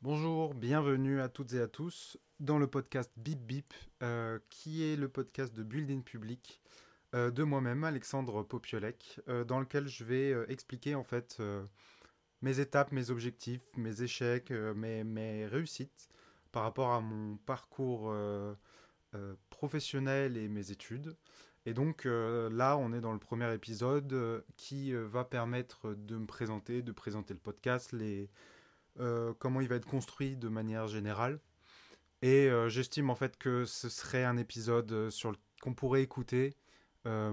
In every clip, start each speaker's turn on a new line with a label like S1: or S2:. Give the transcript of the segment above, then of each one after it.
S1: Bonjour, bienvenue à toutes et à tous dans le podcast Bip Bip, euh, qui est le podcast de Building Public euh, de moi-même, Alexandre Popiolek, euh, dans lequel je vais expliquer en fait mes étapes, mes objectifs, mes échecs, mes, mes, réussites par rapport à mon parcours professionnel et mes études. Et donc là, on est dans le premier épisode qui va permettre de me présenter, de présenter le podcast, les comment il va être construit de manière générale. Et euh, j'estime en fait que ce serait un épisode euh, sur qu'on pourrait écouter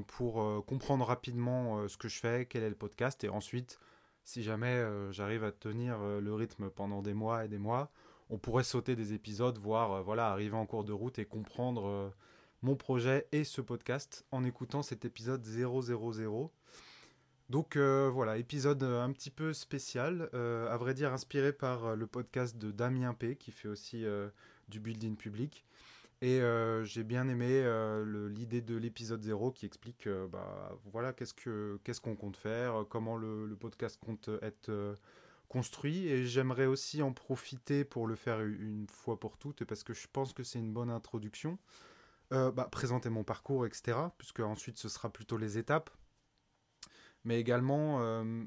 S1: pour comprendre rapidement ce que je fais, quel est le podcast, et ensuite, si jamais j'arrive à tenir le rythme pendant des mois et des mois, on pourrait sauter des épisodes, voire voilà, arriver en cours de route et comprendre mon projet et ce podcast en écoutant cet épisode 000. Donc euh, voilà, épisode euh, un petit peu spécial, euh, à vrai dire inspiré par le podcast de Damien P, qui fait aussi du building public. Et j'ai bien aimé l'idée de l'épisode 0 qui explique bah, voilà, qu'est-ce qu'on compte faire, comment le, podcast compte être construit. Et j'aimerais aussi en profiter pour le faire une fois pour toutes, parce que je pense que c'est une bonne introduction. Bah, présenter mon parcours, etc. Puisque ensuite ce sera plutôt les étapes mais également euh,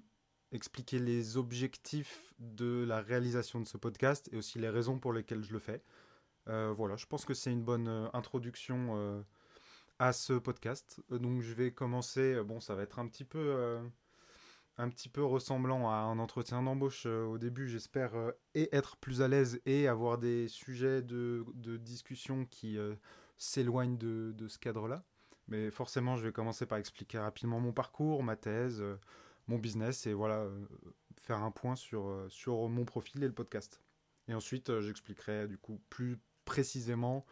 S1: expliquer les objectifs de la réalisation de ce podcast et aussi les raisons pour lesquelles je le fais. Euh, voilà, je pense que c'est une bonne euh, introduction à ce podcast. Donc je vais commencer, bon ça va être un petit peu, un petit peu ressemblant à un entretien d'embauche au début, j'espère, et être plus à l'aise et avoir des sujets de, de discussion qui s'éloignent de, de, ce cadre-là. Mais forcément, je vais commencer par expliquer rapidement mon parcours, ma thèse, euh, mon business et voilà, euh, faire un point sur, euh, sur mon profil et le podcast. Et ensuite, j'expliquerai du coup plus précisément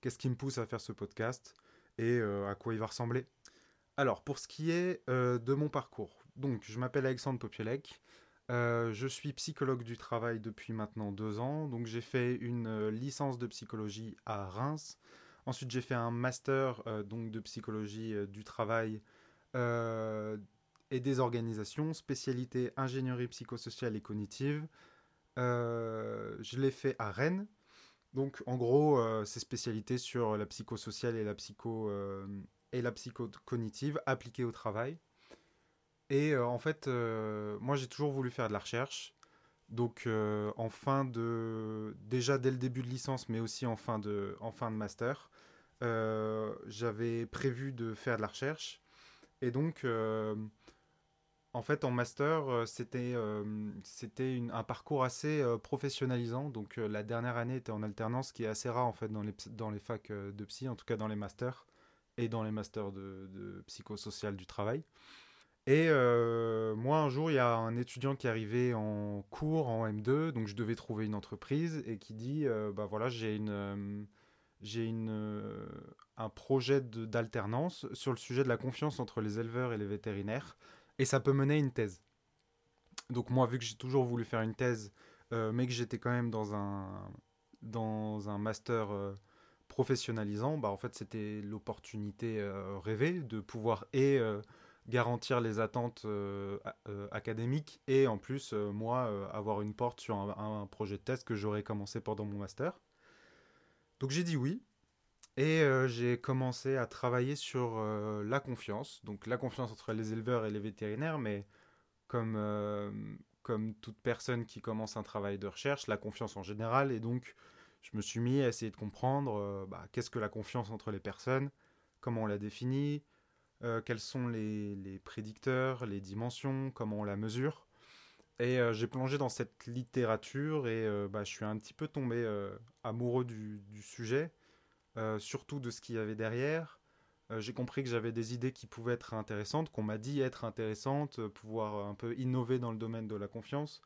S1: qu'est-ce qui me pousse à faire ce podcast et à quoi il va ressembler. Alors, pour ce qui est de mon parcours, donc je m'appelle Alexandre Popielec. je suis psychologue du travail depuis maintenant deux ans. Donc j'ai fait une licence de psychologie à Reims Ensuite, j'ai fait un master euh, donc de psychologie euh, du travail euh, et des organisations, spécialité ingénierie psychosociale et cognitive. je l'ai fait à Rennes. Donc, en gros, c'est spécialité sur la psychosociale et la psycho et la psychocognitive appliquée au travail. Et en fait, moi, j'ai toujours voulu faire de la recherche. Donc en fin de déjà dès le début de licence, mais aussi en fin de en fin de master, j'avais prévu de faire de la recherche et donc euh, en fait en master c'était c'était un parcours assez professionnalisant. Donc la dernière année était en alternance, qui est assez rare en fait dans les dans les facs de psy, en tout cas dans les masters et dans les masters de, de psychosocial du travail. Et euh, moi, un jour, il y a un étudiant qui est arrivé en cours, en M2, donc je devais trouver une entreprise, et qui dit, euh, bah voilà, j'ai une, euh, j'ai une, un projet d'alternance sur le sujet de la confiance entre les éleveurs et les vétérinaires, et ça peut mener à une thèse. Donc moi, vu que j'ai toujours voulu faire une thèse, mais que j'étais quand même dans un, dans un master professionnalisant, bah en fait, c'était l'opportunité rêvée de pouvoir et garantir les attentes euh, euh, académiques et en plus, euh, moi, avoir une porte sur un, projet de thèse que j'aurais commencé pendant mon master. Donc j'ai dit oui. Et j'ai commencé à travailler sur la confiance, donc la confiance entre les éleveurs et les vétérinaires, mais comme, comme toute personne qui commence un travail de recherche, la confiance en général, et donc je me suis mis à essayer de comprendre bah, qu'est-ce que la confiance entre les personnes, comment on la définit, euh, quels sont les, prédicteurs, les dimensions, comment on la mesure. Et euh, j'ai plongé dans cette littérature et euh, bah, je suis un petit peu tombé amoureux du, sujet, surtout de ce qu'il y avait derrière. j'ai compris que j'avais des idées qui pouvaient être intéressantes, qu'on m'a dit être intéressantes, pouvoir un peu innover dans le domaine de la confiance.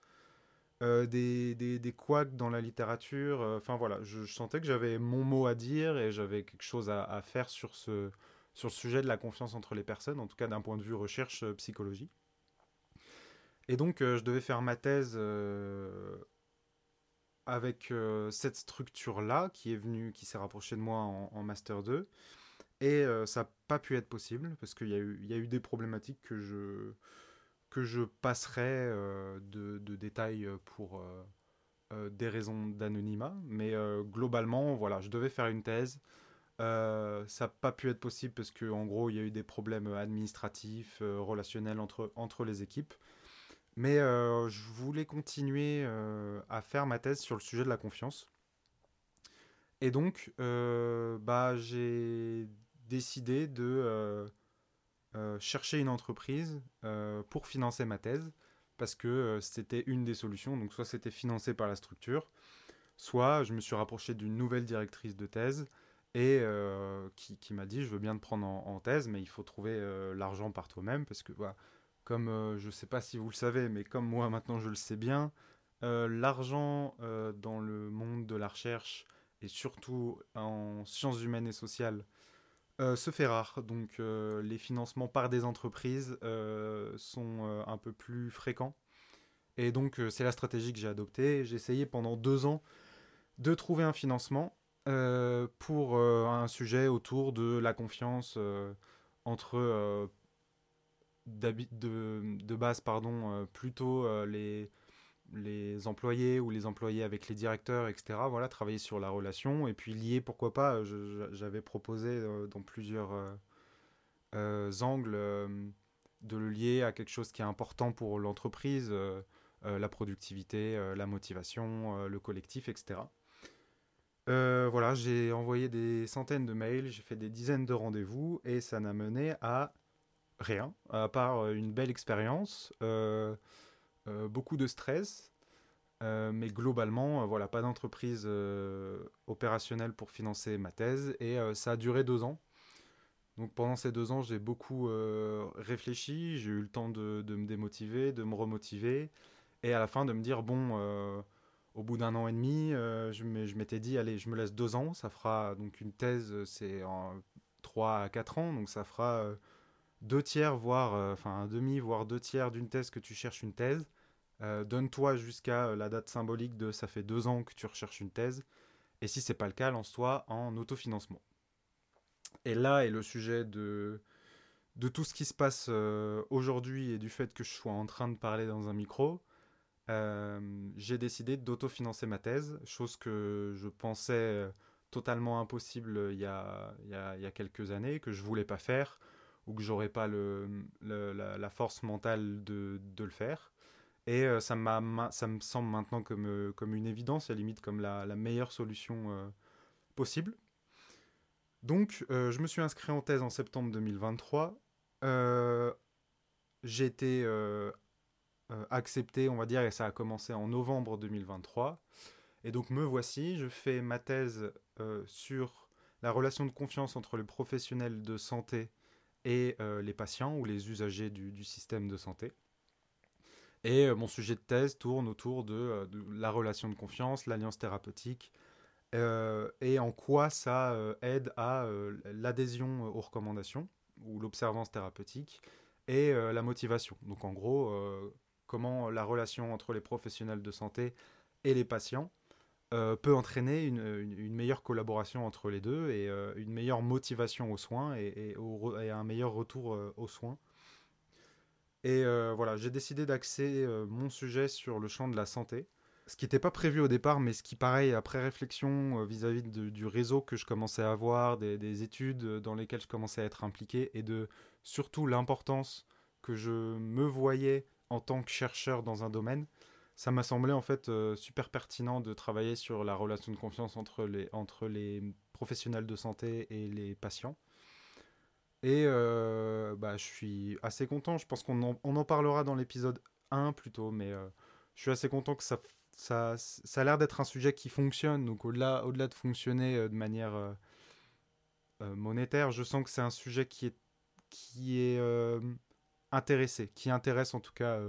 S1: des, des, couacs dans la littérature. Enfin voilà, je, sentais que j'avais mon mot à dire et j'avais quelque chose à, faire sur ce, sur le sujet de la confiance entre les personnes, en tout cas d'un point de vue recherche euh, psychologie. Et donc euh, je devais faire ma thèse euh, avec cette structure-là qui est venue, qui s'est rapprochée de moi en, Master 2. Et ça n'a pas pu être possible parce qu'il y, a eu des problématiques que je, que je passerai de, de, détails pour, des raisons d'anonymat, mais globalement, voilà, je devais faire une thèse. ça n'a pas pu être possible parce qu'en gros, il y a eu des problèmes administratifs, relationnels entre, entre les équipes. Mais je voulais continuer à faire ma thèse sur le sujet de la confiance. Et donc, bah, j'ai décidé de chercher une entreprise pour financer ma thèse parce que c'était une des solutions. Donc, soit c'était financé par la structure, soit je me suis rapproché d'une nouvelle directrice de thèse et qui, m'a dit je veux bien te prendre en, thèse, mais il faut trouver l'argent par toi-même parce que comme je ne sais pas si vous le savez, mais comme moi maintenant je le sais bien, l'argent dans le monde de la recherche et surtout en sciences humaines et sociales euh, se fait rare. Donc euh, les financements par des entreprises euh, sont un peu plus fréquents. Et donc c'est la stratégie que j'ai adoptée. J'ai essayé pendant deux ans de trouver un financement pour un sujet autour de la confiance entre de, base pardon, plutôt les les employés ou les employés avec les directeurs, etc. Voilà, travailler sur la relation et puis lier, pourquoi pas, j'avais proposé euh, dans plusieurs euh, euh, angles de le lier à quelque chose qui est important pour l'entreprise, la productivité, la motivation, le collectif, etc. voilà, j'ai envoyé des centaines de mails, j'ai fait des dizaines de rendez-vous et ça n'a mené à rien, à part une belle expérience. Euh, beaucoup de stress, euh, mais globalement, euh, voilà, pas d'entreprise opérationnelle pour financer ma thèse, et ça a duré deux ans. Donc pendant ces deux ans, j'ai beaucoup réfléchi, j'ai eu le temps de, me démotiver, de me remotiver, et à la fin de me dire, bon, au bout d'un an et demi, je m'étais dit, allez, je me laisse deux ans, ça fera donc une thèse, c'est en trois à quatre ans, donc ça fera deux tiers, voire, enfin un demi, voire deux tiers d'une thèse que tu cherches une thèse. Euh, donne-toi jusqu'à euh, la date symbolique de ça fait deux ans que tu recherches une thèse. Et si c'est pas le cas, lance-toi en autofinancement. Et là est le sujet de, de tout ce qui se passe euh, aujourd'hui et du fait que je sois en train de parler dans un micro. j'ai décidé d'autofinancer ma thèse, chose que je pensais totalement impossible il y, a, il, y a, il y a, quelques années, que je voulais pas faire, ou que j'aurais pas le, la, force mentale de, de le faire. Et euh, ça, ça me semble maintenant comme, euh, comme une évidence, à la limite comme la, la meilleure solution euh, possible. Donc, je me suis inscrit en thèse en septembre 2023. J'ai été accepté, on va dire, et ça a commencé en novembre 2023. Et donc, me voici, je fais ma thèse sur la relation de confiance entre les professionnels de santé et les patients ou les usagers du, système de santé. Et euh, mon sujet de thèse tourne autour de, euh, la relation de confiance, l'alliance thérapeutique, euh, et en quoi ça aide à l'adhésion aux recommandations ou l'observance thérapeutique et la motivation. Donc en gros, comment la relation entre les professionnels de santé et les patients peut entraîner une, meilleure collaboration entre les deux et une meilleure motivation aux soins et, un meilleur retour aux soins et euh, voilà, j'ai décidé d'axer euh, mon sujet sur le champ de la santé. Ce qui n'était pas prévu au départ, mais ce qui, pareil, après réflexion euh, vis-à-vis du réseau que je commençais à avoir, des, études dans lesquelles je commençais à être impliqué, et de surtout l'importance que je me voyais en tant que chercheur dans un domaine, ça m'a semblé en fait super pertinent de travailler sur la relation de confiance entre les, entre les professionnels de santé et les patients. Et euh, bah, je suis assez content. Je pense qu'on en, on en parlera dans l'épisode 1 plutôt, mais euh, je suis assez content que ça, ça, ça a l'air d'être un sujet qui fonctionne. Donc au-delà, au-delà de fonctionner euh, de manière monétaire, je sens que c'est un sujet qui est, qui est intéressé, qui intéresse en tout cas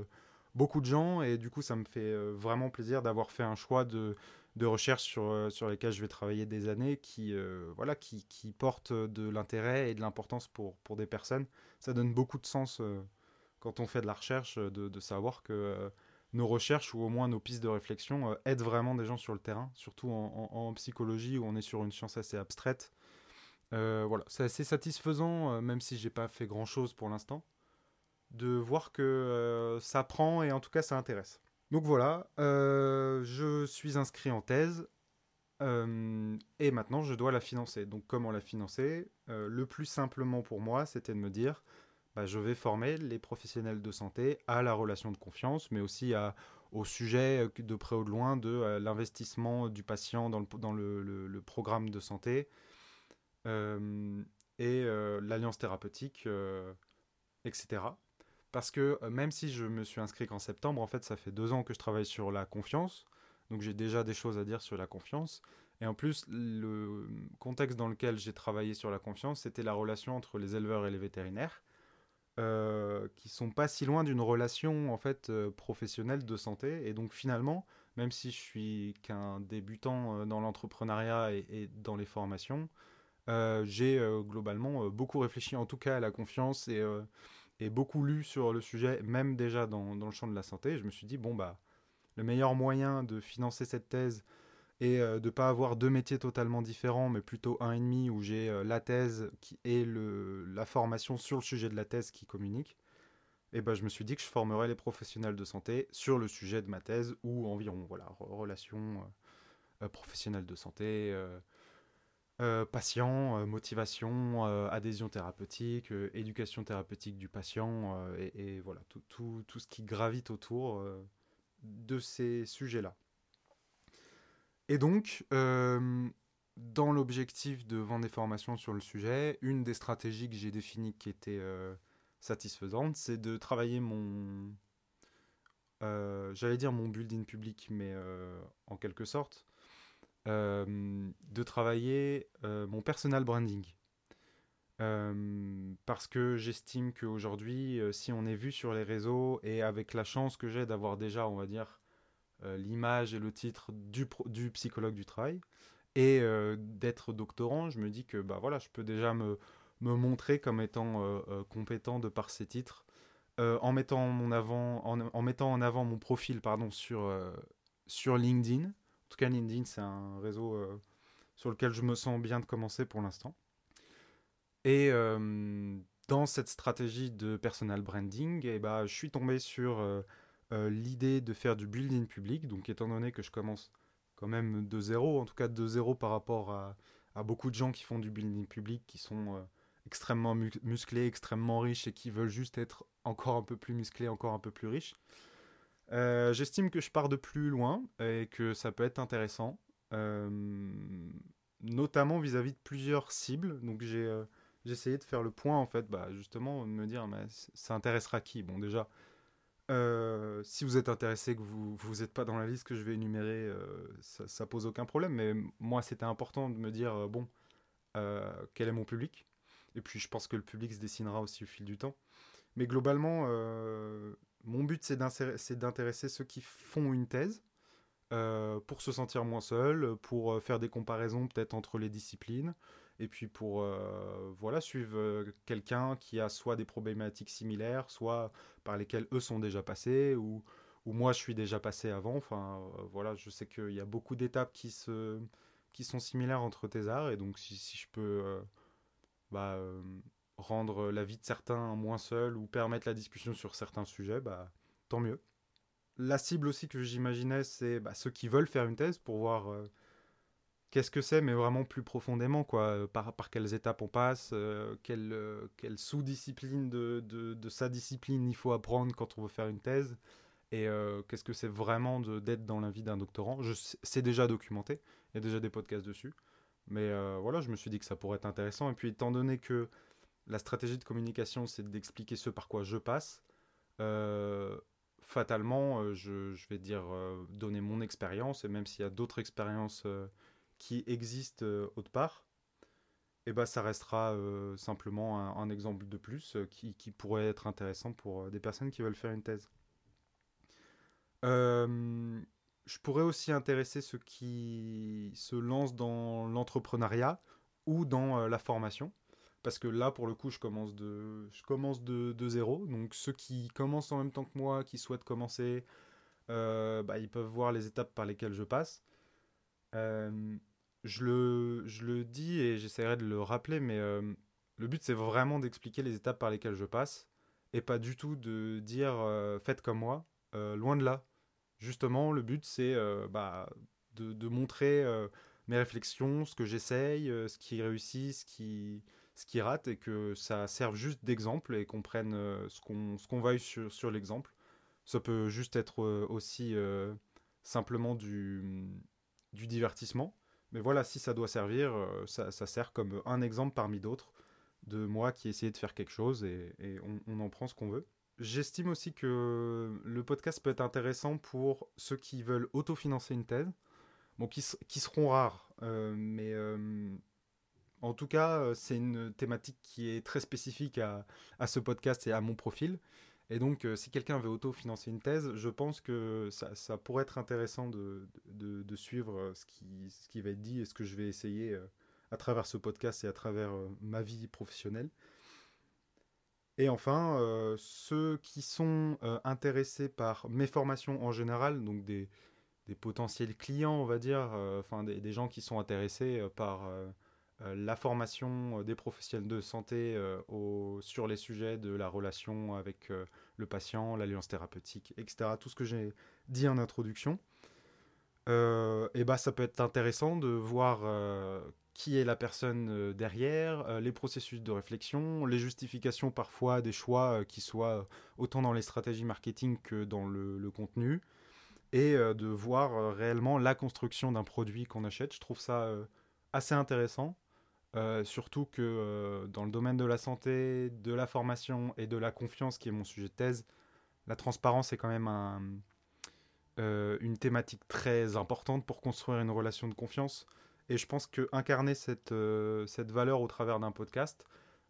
S1: beaucoup de gens. Et du coup, ça me fait vraiment plaisir d'avoir fait un choix de de recherche sur, euh, sur lesquelles je vais travailler des années qui, euh, voilà, qui, qui portent de l'intérêt et de l'importance pour, pour des personnes. Ça donne beaucoup de sens euh, quand on fait de la recherche de, de savoir que nos recherches ou au moins nos pistes de réflexion aident vraiment des gens sur le terrain, surtout en, en, psychologie où on est sur une science assez abstraite. voilà, c'est assez satisfaisant, même si j'ai pas fait grand chose pour l'instant, de voir que ça prend et en tout cas ça intéresse. Donc voilà, euh, je suis inscrit en thèse et maintenant je dois la financer. Donc comment la financer? Le plus simplement pour moi, c'était de me dire, bah, je vais former les professionnels de santé à la relation de confiance, mais aussi au sujet euh, de près ou de loin de euh, l'investissement du patient dans le, programme de santé euh, et l'alliance thérapeutique, etc. Parce que même si je me suis inscrit qu'en septembre, en fait, ça fait deux ans que je travaille sur la confiance, donc j'ai déjà des choses à dire sur la confiance. Et en plus, le contexte dans lequel j'ai travaillé sur la confiance, c'était la relation entre les éleveurs et les vétérinaires. Euh, qui sont pas si loin d'une relation en fait euh, professionnelle de santé. Et donc finalement, même si je suis qu'un débutant euh, dans l'entrepreneuriat et, dans les formations, j'ai globalement beaucoup réfléchi en tout cas à la confiance et, et, beaucoup lu sur le sujet, même déjà dans, dans, le champ de la santé. Je me suis dit, bon, bah, le meilleur moyen de financer cette thèse et euh, de ne pas avoir deux métiers totalement différents, mais plutôt un et demi où j'ai euh, la thèse qui, et le, la formation sur le sujet de la thèse qui communiquent, et ben, je me suis dit que je formerais les professionnels de santé sur le sujet de ma thèse ou environ, voilà, relations euh, professionnelles de santé, patient, motivation, adhésion thérapeutique, éducation thérapeutique du patient, et, voilà, tout, tout, tout, ce qui gravite autour de ces sujets-là. Et donc, euh, dans l'objectif de vendre des formations sur le sujet, une des stratégies que j'ai définies qui était euh, satisfaisante, c'est de travailler mon, euh, j'allais dire mon building public, mais en quelque sorte, de travailler mon personal branding. parce que j'estime qu'aujourd'hui, si on est vu sur les réseaux et avec la chance que j'ai d'avoir déjà, on va dire, euh, l'image et le titre du, du psychologue du travail. Et euh, d'être doctorant, je me dis que bah, voilà, je peux déjà me, me montrer comme étant euh, compétent de par ces titres. en, mettant mon avant, en, en, mettant en avant mon profil pardon, sur, sur LinkedIn. En tout cas, LinkedIn, c'est un réseau sur lequel je me sens bien de commencer pour l'instant. Et dans cette stratégie de personal branding, eh bah, je suis tombé sur euh, l'idée de faire du building public. Donc, étant donné que je commence quand même de zéro, en tout cas de zéro par rapport à, beaucoup de gens qui font du building public, qui sont euh, extrêmement musclés, extrêmement riches et qui veulent juste être encore un peu plus musclés, encore un peu plus riches. Euh, j'estime que je pars de plus loin et que ça peut être intéressant, notamment vis-à-vis de plusieurs cibles. Donc j'ai essayé de faire le point en fait, bah, justement, de me dire mais ça intéressera qui? Bon déjà, euh, si vous êtes intéressé, que vous n'êtes pas dans la liste que je vais énumérer, euh, ça, ça, pose aucun problème. Mais moi, c'était important de me dire, euh, bon, quel est mon public? Et puis, je pense que le public se dessinera aussi au fil du temps. Mais globalement, mon but, c'est d'intéresser ceux qui font une thèse pour se sentir moins seul, pour faire des comparaisons peut-être entre les disciplines, et puis pour euh, voilà suivre euh, quelqu'un qui a soit des problématiques similaires, soit par lesquelles eux sont déjà passés, ou, ou moi je suis déjà passé avant. Enfin euh, voilà, je sais qu'il y a beaucoup d'étapes qui, qui sont similaires entre tes arts, et donc si, si je peux bah, rendre la vie de certains moins seul ou permettre la discussion sur certains sujets, bah, tant mieux. La cible aussi que j'imaginais, c'est bah, ceux qui veulent faire une thèse pour voir qu'est-ce que c'est, mais vraiment plus profondément, quoi, euh, par, par quelles étapes on passe, euh, quelle, euh, sous-discipline de, de, sa discipline il faut apprendre quand on veut faire une thèse, et qu'est-ce que c'est vraiment d'être dans la vie d'un doctorant. C'est déjà documenté, il y a déjà des podcasts dessus, mais voilà, je me suis dit que ça pourrait être intéressant, et puis étant donné que la stratégie de communication, c'est d'expliquer ce par quoi je passe, fatalement, je, je, vais dire donner mon expérience, et même s'il y a d'autres expériences qui existe euh, autre part, eh ben, ça restera euh, simplement un, exemple de plus euh, qui, pourrait être intéressant pour des personnes qui veulent faire une thèse. je pourrais aussi intéresser ceux qui se lancent dans l'entrepreneuriat ou dans la formation. Parce que là, pour le coup, je commence de, je commence de, zéro. Donc ceux qui commencent en même temps que moi, qui souhaitent commencer, bah, ils peuvent voir les étapes par lesquelles je passe. Euh, je le, je le dis et j'essaierai de le rappeler, mais euh, le but c'est vraiment d'expliquer les étapes par lesquelles je passe et pas du tout de dire euh, faites comme moi, euh, loin de là. justement, le but, c'est bah, de, montrer mes réflexions, ce que j'essaye, ce qui réussit, ce qui, ce qui rate, et que ça serve juste d'exemple et qu'on prenne ce qu'on qu'on vaille sur, sur l'exemple. Ça peut juste être aussi simplement du, du divertissement. Mais voilà, si ça doit servir, ça, ça sert comme un exemple parmi d'autres de moi qui essayé de faire quelque chose et, on, en prend ce qu'on veut. J'estime aussi que le podcast peut être intéressant pour ceux qui veulent autofinancer une thèse, bon, qui, qui seront rares, euh, mais euh, en tout cas, euh, c'est une thématique qui est très spécifique à, à, ce podcast et à mon profil. Et donc, si quelqu'un veut autofinancer une thèse, je pense que ça, ça pourrait être intéressant de, de, suivre ce qui, ce qui va être dit et ce que je vais essayer à travers ce podcast et à travers euh, ma vie professionnelle. Et enfin, euh, ceux qui sont euh, intéressés par mes formations en général, donc des, des potentiels clients, on va dire, enfin des, des, gens qui sont intéressés par la formation des professionnels de santé au, sur les sujets de la relation avec le patient, l'alliance thérapeutique, etc. Tout ce que j'ai dit en introduction. et bah, ça peut être intéressant de voir qui est la personne euh, derrière, euh, les processus de réflexion, les justifications parfois des choix euh, qui soient autant dans les stratégies marketing que dans le, contenu, et de voir réellement la construction d'un produit qu'on achète. Je trouve ça assez intéressant, surtout que dans le domaine de la santé, de la formation et de la confiance, qui est mon sujet de thèse, la transparence est quand même un, une thématique très importante pour construire une relation de confiance. Et je pense que incarner cette, euh, valeur au travers d'un podcast,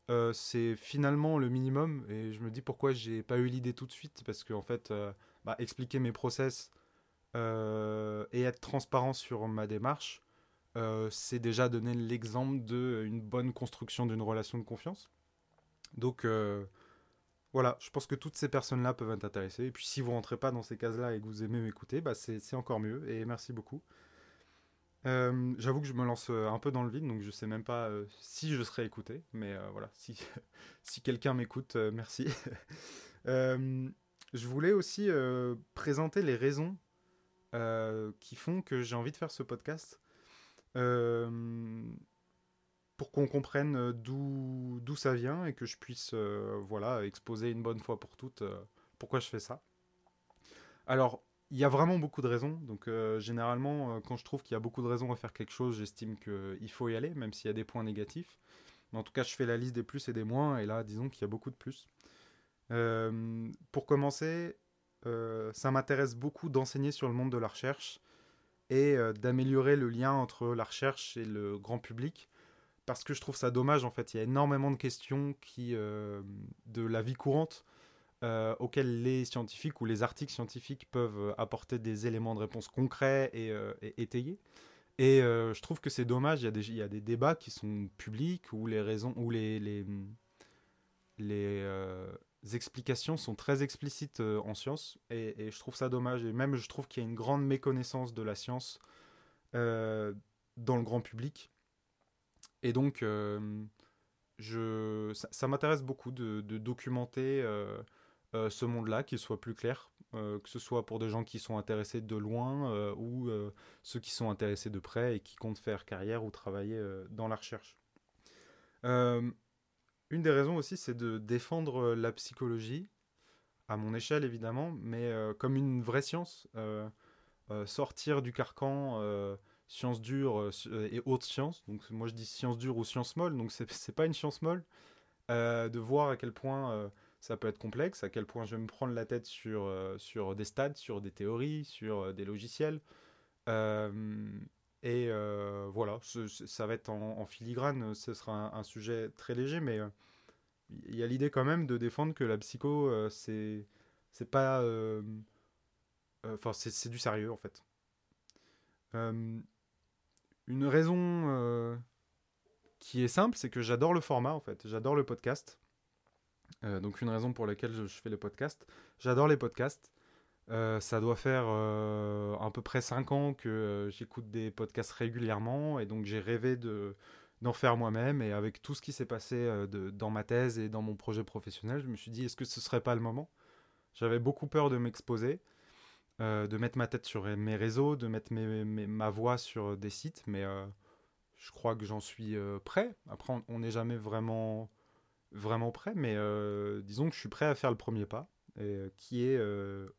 S1: euh, c'est finalement le minimum. Et je me dis pourquoi j'ai pas eu l'idée tout de suite. Parce qu'en en fait, euh, bah, expliquer mes process et être transparent sur ma démarche, c'est déjà donner l'exemple d'une bonne construction d'une relation de confiance. Donc voilà, je pense que toutes ces personnes-là peuvent être intéressées. Et puis si vous rentrez pas dans ces cases-là et que vous aimez m'écouter, bah, c'est encore mieux. Et merci beaucoup. Euh, j'avoue que je me lance euh, un peu dans le vide, donc je sais même pas euh, si je serai écouté, mais voilà, si, si quelqu'un m'écoute, merci. je voulais aussi présenter les raisons qui font que j'ai envie de faire ce podcast, pour qu'on comprenne d'où ça vient et que je puisse voilà, exposer une bonne fois pour toutes pourquoi je fais ça. Alors, il y a vraiment beaucoup de raisons. Donc, euh, généralement, euh, quand je trouve qu'il y a beaucoup de raisons à faire quelque chose, j'estime qu'il faut y aller, même s'il y a des points négatifs. En tout cas, je fais la liste des plus et des moins, et là, disons qu'il y a beaucoup de plus. Euh, pour commencer, ça m'intéresse beaucoup d'enseigner sur le monde de la recherche et d'améliorer le lien entre la recherche et le grand public. Parce que je trouve ça dommage, en fait. Il y a énormément de questions qui, de la vie courante euh, auxquels les scientifiques ou les articles scientifiques peuvent euh, apporter des éléments de réponse concrets et, euh, étayés. Et je trouve que c'est dommage, il y, a des, il y, a des, débats qui sont publics où les raisons, où les, les, les explications sont très explicites en science, et, je trouve ça dommage. Et même, je trouve qu'il y a une grande méconnaissance de la science dans le grand public. Et donc, je, ça, m'intéresse beaucoup de, documenter euh, ce monde-là, qu'il soit plus clair, euh, que ce soit pour des gens qui sont intéressés de loin euh, ou ceux qui sont intéressés de près et qui comptent faire carrière ou travailler dans la recherche. Une des raisons aussi, c'est de défendre la psychologie, à mon échelle évidemment, mais comme une vraie science. sortir du carcan sciences dures et hautes sciences. Donc moi je dis sciences dures ou sciences molles, donc c'est pas une science molle. de voir à quel point ça peut être complexe, à quel point je vais me prendre la tête sur, euh, sur des stats, sur des théories, sur euh, des logiciels. Euh, ça va être en, filigrane, ce sera un, sujet très léger, mais il y a l'idée quand même de défendre que la psycho, c'est c'est pas. Enfin, c'est du sérieux en fait. une raison qui est simple, c'est que j'adore le format en fait, j'adore le podcast. Euh, donc une raison pour laquelle je, fais le podcast. J'adore les podcasts. Euh, ça doit faire euh, à peu près 5 ans que j'écoute des podcasts régulièrement et donc j'ai rêvé de d'en faire moi-même et avec tout ce qui s'est passé de, dans ma thèse et dans mon projet professionnel, je me suis dit est-ce que ce serait pas le moment? J'avais beaucoup peur de m'exposer de mettre ma tête sur mes réseaux, de mettre ma voix sur des sites, mais je crois que j'en suis prêt. Après, on n'est jamais vraiment, vraiment prêt, mais disons que je suis prêt à faire le premier pas, qui est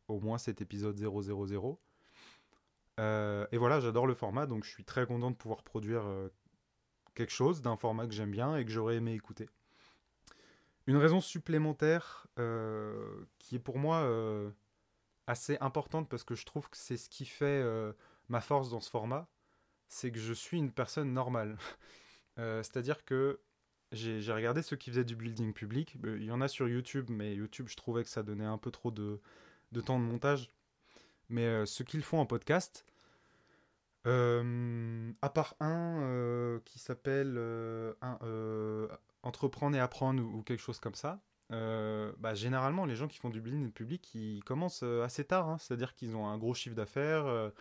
S1: au moins cet épisode 000. et voilà, j'adore le format, donc je suis très content de pouvoir produire quelque chose d'un format que j'aime bien et que j'aurais aimé écouter. Une raison supplémentaire euh, qui est pour moi euh, assez importante parce que je trouve que c'est ce qui fait euh, ma force dans ce format, c'est que je suis une personne normale. C'est-à-dire que j'ai regardé ceux qui faisaient du building public. Il y en a sur YouTube, mais YouTube, je trouvais que ça donnait un peu trop de, de temps de montage. Mais ceux qui le font en podcast, euh, à part un euh, qui s'appelle euh, Entreprendre et apprendre ou, quelque chose comme ça, bah, généralement les gens qui font du building public ils commencent assez tard, hein. c'est-à-dire qu'ils ont un gros chiffre d'affaires,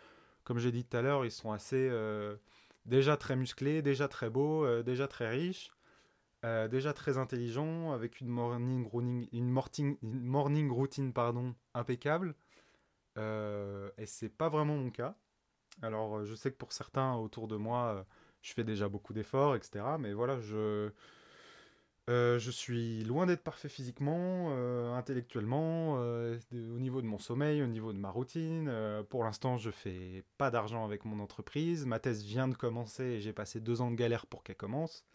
S1: comme j'ai dit tout à l'heure, ils sont assez déjà très musclés, déjà très beaux, déjà très riches. Déjà très intelligents, avec une morning routine, impeccable. et c'est pas vraiment mon cas. Alors, euh, je sais que pour certains autour de moi, euh, je fais déjà beaucoup d'efforts, etc. Mais voilà, je, euh, je suis loin d'être parfait physiquement, intellectuellement, au niveau de mon sommeil, au niveau de ma routine. pour l'instant, je fais pas d'argent avec mon entreprise. Ma thèse vient de commencer et j'ai passé deux ans de galère pour qu'elle commence.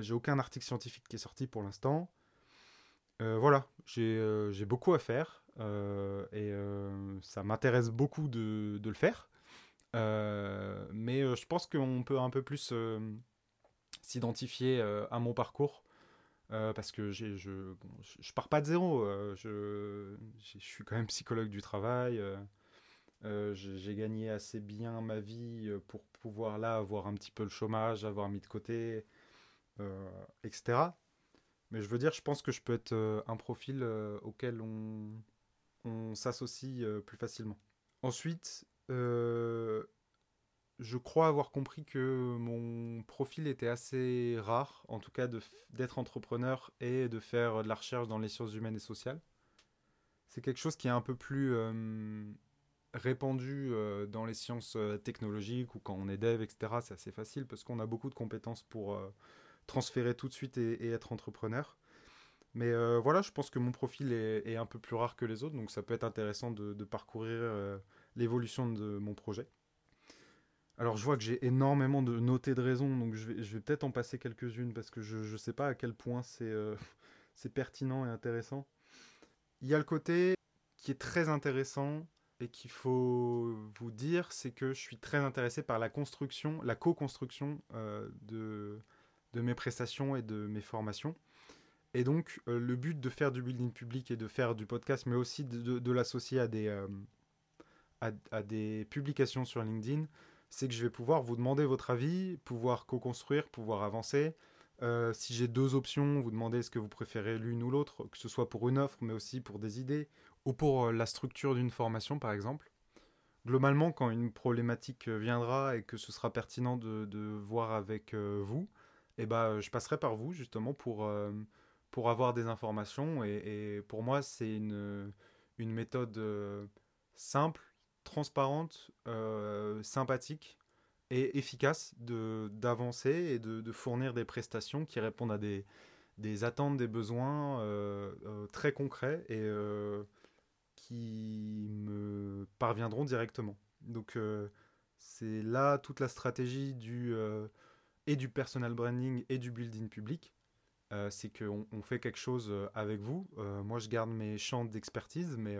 S1: J'ai aucun article scientifique qui est sorti pour l'instant. voilà, j'ai beaucoup à faire et ça m'intéresse beaucoup de, le faire. Euh, mais euh, je pense qu'on peut un peu plus euh, s'identifier à mon parcours. parce que je, je pars pas de zéro. je suis quand même psychologue du travail. j'ai gagné assez bien ma vie pour pouvoir là avoir un petit peu le chômage, avoir mis de côté, etc. Mais je veux dire, je pense que je peux être un profil auquel on, s'associe plus facilement. Ensuite, euh, je crois avoir compris que mon profil était assez rare, en tout cas d'être entrepreneur et de faire de la recherche dans les sciences humaines et sociales. C'est quelque chose qui est un peu plus euh, répandu euh, dans les sciences technologiques ou quand on est dev, etc. C'est assez facile parce qu'on a beaucoup de compétences pour transférer tout de suite et, être entrepreneur. Mais voilà, je pense que mon profil est, un peu plus rare que les autres, donc ça peut être intéressant de parcourir l'évolution de mon projet. Alors je vois que j'ai énormément de notés de raisons, donc je vais, peut-être en passer quelques-unes parce que je ne sais pas à quel point euh, c'est pertinent et intéressant. Il y a le côté qui est très intéressant et qu'il faut vous dire, c'est que je suis très intéressé par la construction, la co-construction euh, de, de mes prestations et de mes formations. Et donc euh, le but de faire du building public et de faire du podcast, mais aussi de, l'associer à des à, des publications sur LinkedIn, c'est que je vais pouvoir vous demander votre avis, pouvoir co-construire, pouvoir avancer. Euh, si j'ai deux options, vous demandez ce que vous préférez l'une ou l'autre, que ce soit pour une offre, mais aussi pour des idées, ou pour euh, la structure d'une formation, par exemple. Globalement, quand une problématique euh, viendra et que ce sera pertinent de, voir avec vous, eh ben, je passerai par vous, justement, pour, pour avoir des informations. Et, pour moi, c'est une, une méthode simple transparente, euh, sympathique et efficace d'avancer et de, fournir des prestations qui répondent à des, des attentes, des besoins euh, euh, très concrets et qui me parviendront directement. Donc c'est là toute la stratégie du, et du personal branding et du building public. c'est qu'on on fait quelque chose avec vous. moi, je garde mes champs d'expertise, mais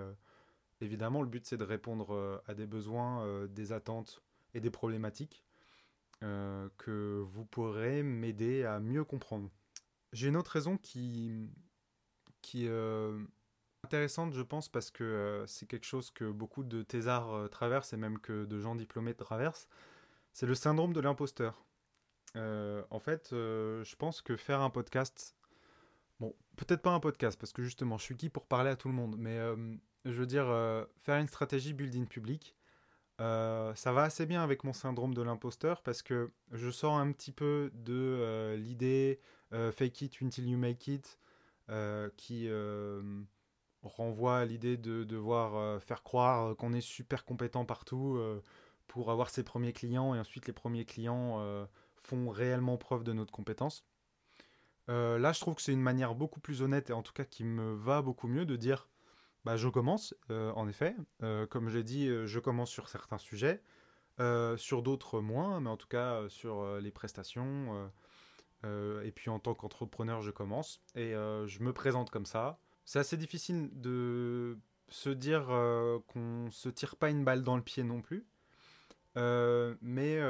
S1: Évidemment, le but c'est de répondre euh, à des besoins, euh, des attentes et des problématiques euh, que vous pourrez m'aider à mieux comprendre. J'ai une autre raison qui, qui est intéressante, je pense, parce que c'est quelque chose que beaucoup de thésards traversent et même que de gens diplômés traversent. C'est le syndrome de l'imposteur. En fait, je pense que faire un podcast, bon, peut-être pas un podcast, parce que justement, je suis qui pour parler à tout le monde, mais je veux dire, euh, faire une stratégie building public, euh, ça va assez bien avec mon syndrome de l'imposteur parce que je sors un petit peu de euh, l'idée fake it until you make it, qui renvoie à l'idée de devoir faire croire qu'on est super compétent partout pour avoir ses premiers clients et ensuite les premiers clients font réellement preuve de notre compétence. là, je trouve que c'est une manière beaucoup plus honnête et en tout cas qui me va beaucoup mieux de dire bah, je commence, en effet. comme j'ai dit, je commence sur certains sujets. Euh, sur d'autres moins, mais en tout cas euh, sur euh, les prestations. et puis en tant qu'entrepreneur, je commence et je me présente comme ça. C'est assez difficile de se dire qu'on se tire pas une balle dans le pied non plus. Mais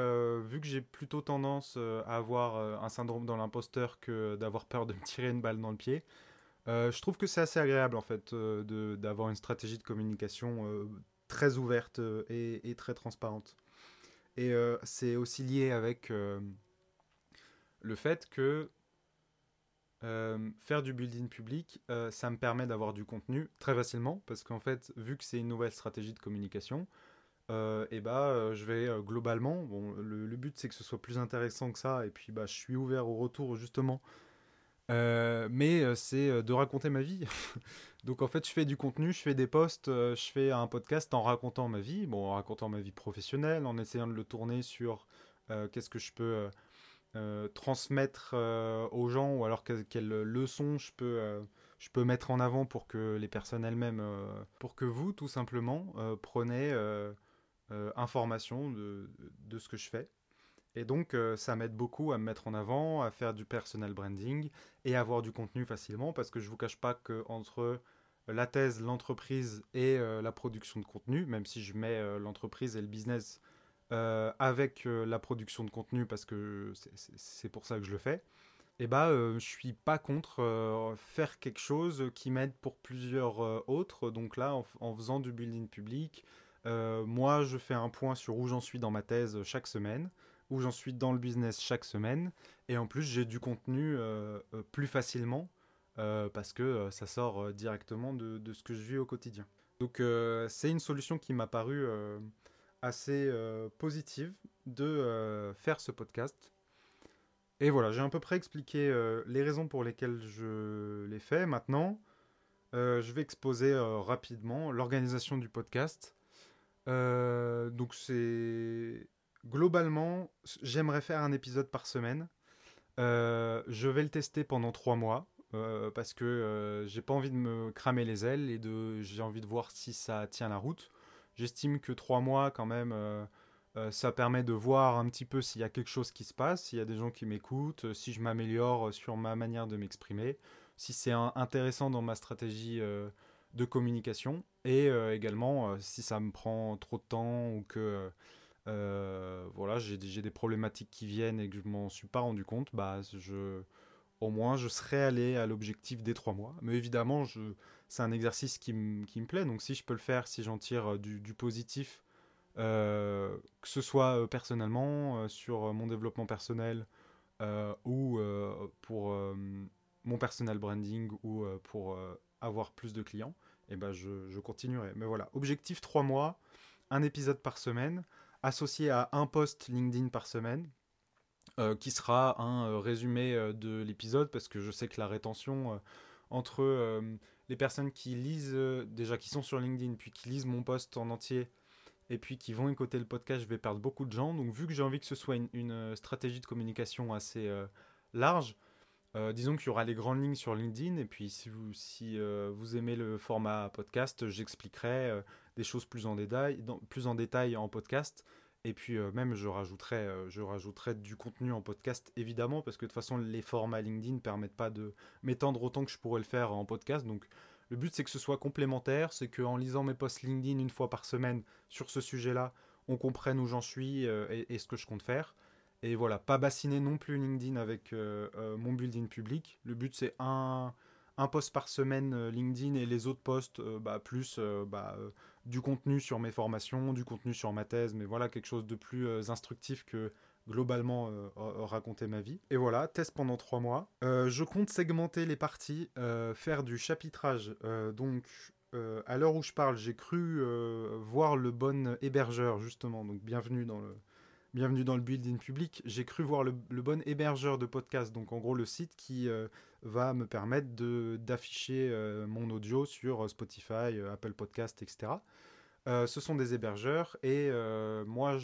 S1: vu que j'ai plutôt tendance à avoir un syndrome dans l'imposteur que d'avoir peur de me tirer une balle dans le pied, je trouve que c'est assez agréable en fait d'avoir une stratégie de communication très ouverte et, très transparente. Et euh, c'est aussi lié avec euh, le fait que euh, faire du building public, ça me permet d'avoir du contenu très facilement, parce qu'en fait, vu que c'est une nouvelle stratégie de communication, et bah, je vais globalement, bon, le, but c'est que ce soit plus intéressant que ça, et puis bah, je suis ouvert au retour justement euh, mais euh, c'est euh, de raconter ma vie. Donc en fait, je fais du contenu, je fais des posts, je fais un podcast en racontant ma vie, bon, en racontant ma vie professionnelle, en essayant de le tourner sur qu'est-ce que je peux transmettre aux gens, ou alors quelles leçons je peux, je peux mettre en avant pour que les personnes elles-mêmes, pour que vous, tout simplement, prenez information de, de, ce que je fais. Et donc, euh, ça m'aide beaucoup à me mettre en avant, à faire du personal branding et avoir du contenu facilement parce que je ne vous cache pas qu'entre la thèse, l'entreprise et euh, la production de contenu, même si je mets euh, l'entreprise et le business avec la production de contenu parce que c'est pour ça que je le fais, et eh bah, je suis pas contre faire quelque chose qui m'aide pour plusieurs autres. Donc là, en, faisant du building public, moi, je fais un point sur où j'en suis dans ma thèse chaque semaine où j'en suis dans le business chaque semaine. Et en plus, j'ai du contenu euh, euh, plus facilement euh, parce que ça sort directement de, de, ce que je vis au quotidien. Donc c'est une solution qui m'a paru assez positive de faire ce podcast. Et voilà, j'ai à peu près expliqué les raisons pour lesquelles je l'ai fait. Maintenant, je vais exposer rapidement l'organisation du podcast. Donc c'est globalement, j'aimerais faire un épisode par semaine. Euh, je vais le tester pendant trois mois euh, parce que euh, j'ai pas envie de me cramer les ailes et de j'ai envie de voir si ça tient la route. J'estime que trois mois quand même ça permet de voir un petit peu s'il y a quelque chose qui se passe, s'il y a des gens qui m'écoutent, si je m'améliore sur ma manière de m'exprimer, si c'est intéressant dans ma stratégie de communication et également si ça me prend trop de temps ou que euh, voilà, j'ai des problématiques qui viennent et que je m'en suis pas rendu compte, bah, je, au moins je serais allé à l'objectif des trois mois. Mais évidemment, c'est un exercice qui, me plaît, donc si je peux le faire, si j'en tire euh, du, positif, euh, que ce soit personnellement, sur mon développement personnel, ou pour mon personal branding, ou pour avoir plus de clients, eh ben je, je continuerai. Mais voilà, objectif trois mois, un épisode par semaine associé à un post LinkedIn par semaine, euh, qui sera un euh, résumé euh, de l'épisode, parce que je sais que la rétention entre les personnes qui lisent, déjà qui sont sur LinkedIn, puis qui lisent mon post en entier, et puis qui vont écouter le podcast, je vais perdre beaucoup de gens. Donc vu que j'ai envie que ce soit une, stratégie de communication assez large, disons qu'il y aura les grandes lignes sur LinkedIn, et puis si vous, vous aimez le format podcast, j'expliquerai des choses plus en détail, plus en, détail en podcast. Et puis euh, même, je rajouterai, euh, je rajouterai du contenu en podcast, évidemment, parce que de toute façon, les formats LinkedIn ne permettent pas de m'étendre autant que je pourrais le faire en podcast. Donc le but, c'est que ce soit complémentaire, c'est qu'en lisant mes posts LinkedIn une fois par semaine sur ce sujet-là, on comprenne où j'en suis euh, et, ce que je compte faire. Et voilà, pas bassiner non plus LinkedIn avec mon building public. Le but, c'est un, un post par semaine LinkedIn et les autres posts, bah, plus bah, du contenu sur mes formations, du contenu sur ma thèse, mais voilà, quelque chose de plus euh, instructif que globalement euh, raconter ma vie. Et voilà, test pendant trois mois. Euh, je compte segmenter les parties, faire du chapitrage. donc, à l'heure où je parle, j'ai cru voir le bon hébergeur, justement. Donc, bienvenue dans le, bienvenue dans le building public, j'ai cru voir le, bon hébergeur de podcast, donc en gros le site qui va me permettre d'afficher mon audio sur Spotify, Apple Podcast, etc. ce sont des hébergeurs et moi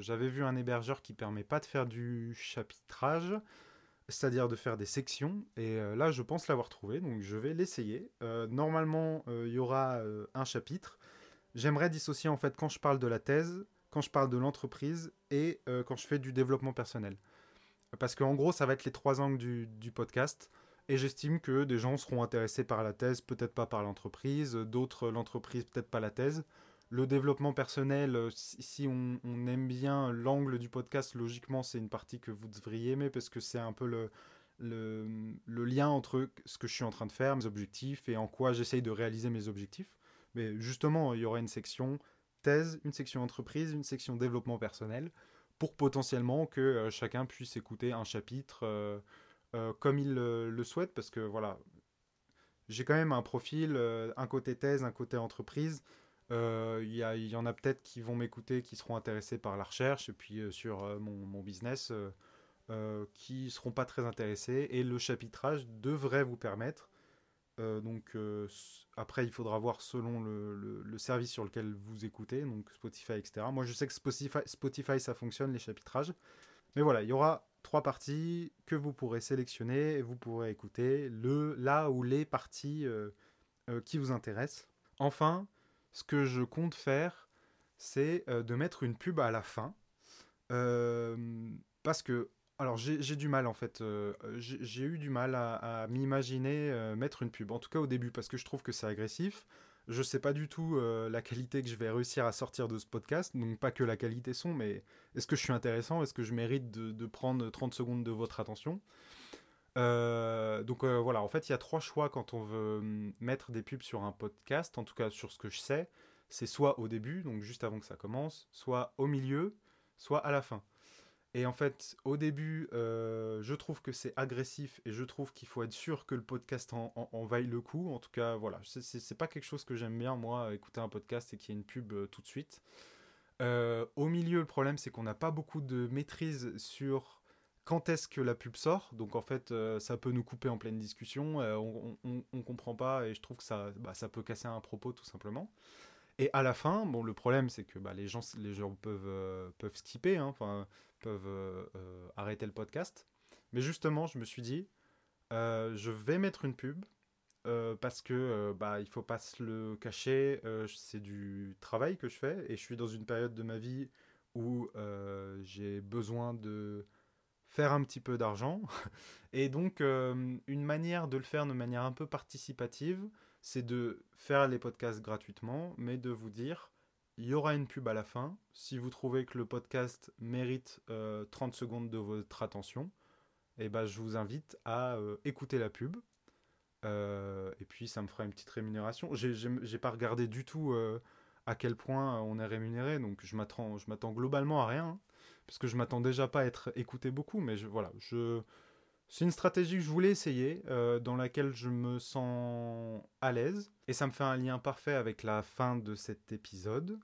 S1: j'avais vu un hébergeur qui permet pas de faire du chapitrage, c'est-à-dire de faire des sections. Et là je pense l'avoir trouvé, donc je vais l'essayer. normalement il y aura un chapitre. J'aimerais dissocier en fait quand je parle de la thèse, quand je parle de l'entreprise et euh, quand je fais du développement personnel. Parce qu'en gros, ça va être les trois angles du, podcast. Et j'estime que des gens seront intéressés par la thèse, peut-être pas par l'entreprise, d'autres l'entreprise, peut-être pas la thèse. Le développement personnel, euh, si on, aime bien l'angle du podcast, logiquement, c'est une partie que vous devriez aimer parce que c'est un peu le, le, le, lien entre ce que je suis en train de faire, mes objectifs, et en quoi j'essaye de réaliser mes objectifs. Mais justement, il y aura une section thèse, une section entreprise, une section développement personnel, pour potentiellement que euh, chacun puisse écouter un chapitre euh, euh, comme il le souhaite, parce que voilà, j'ai quand même un profil, un côté thèse, un côté entreprise. Il y, en a peut-être qui vont m'écouter, qui seront intéressés par la recherche, et puis sur mon, mon, business, qui seront pas très intéressés. Et le chapitrage devrait vous permettre euh, donc euh, après, il faudra voir selon le, service sur lequel vous écoutez, donc Spotify, etc. Moi, je sais que Spotify, Spotify, ça fonctionne, les chapitrages. Mais voilà, il y aura trois parties que vous pourrez sélectionner et vous pourrez écouter le, là ou les parties euh, qui vous intéressent. Enfin, ce que je compte faire, c'est de mettre une pub à la fin. parce que alors j'ai du mal en fait, euh, j'ai eu du mal à, m'imaginer euh, mettre une pub, en tout cas au début, parce que je trouve que c'est agressif. Je sais pas du tout euh, la qualité que je vais réussir à sortir de ce podcast, donc pas que la qualité son, mais est-ce que je suis intéressant, est-ce que je mérite de, prendre 30 secondes de votre attention? Donc voilà, en fait il y a trois choix quand on veut hum, mettre des pubs sur un podcast, en tout cas sur ce que je sais, c'est soit au début, donc juste avant que ça commence, soit au milieu, soit à la fin. Et en fait, au début, euh, je trouve que c'est agressif et je trouve qu'il faut être sûr que le podcast en, vaille le coup. En tout cas, voilà, c'est pas quelque chose que j'aime bien, moi, écouter un podcast et qu'il y ait une pub euh, tout de suite. Euh, au milieu, le problème, c'est qu'on n'a pas beaucoup de maîtrise sur quand est-ce que la pub sort. Donc, en fait, ça peut nous couper en pleine discussion. on, ne comprend pas et je trouve que ça, bah, ça peut casser un propos, tout simplement. Et à la fin, bon, le problème, c'est que bah, les, gens, les gens peuvent, peuvent skipper. Hein, peuvent euh, euh, arrêter le podcast. Mais justement, je me suis dit, euh, je vais mettre une pub parce que bah il faut pas se le cacher, c'est du travail que je fais et je suis dans une période de ma vie où j'ai besoin de faire un petit peu d'argent et donc une manière de le faire de manière un peu participative, c'est de faire les podcasts gratuitement, mais de vous dire il y aura une pub à la fin. Si vous trouvez que le podcast mérite 30 euh, secondes de votre attention, eh ben, je vous invite à euh, écouter la pub. Euh, et puis ça me fera une petite rémunération. J'ai pas regardé du tout à quel point on est rémunéré, donc je m'attends globalement à rien, hein, parce que je m'attends déjà pas à être écouté beaucoup, mais voilà, je, c'est une stratégie que je voulais essayer, euh, dans laquelle je me sens à l'aise. Et ça me fait un lien parfait avec la fin de cet épisode.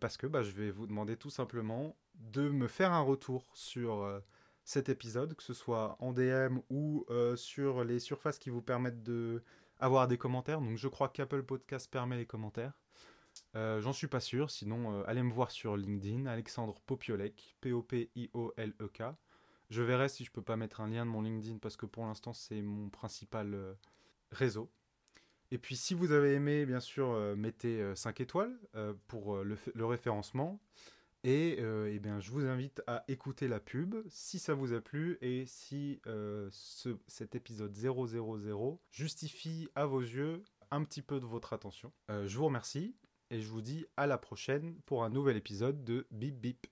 S1: Parce que bah, je vais vous demander tout simplement de me faire un retour sur euh, cet épisode, que ce soit en DM ou euh, sur les surfaces qui vous permettent de avoir des commentaires. Donc je crois qu'Apple Podcast permet les commentaires. J'en suis pas sûr, sinon allez me voir sur LinkedIn, Alexandre Popiolek, P-O-P-I-O-L-E-K. Je verrai si je peux pas mettre un lien de mon LinkedIn parce que pour l'instant c'est mon principal euh, réseau. Et puis si vous avez aimé, bien sûr, euh, mettez 5 euh, étoiles pour le, référencement. Et, eh bien, je vous invite à écouter la pub si ça vous a plu et si ce, cet épisode 000 justifie à vos yeux un petit peu de votre attention. je vous remercie et je vous dis à la prochaine pour un nouvel épisode de Bip Bip.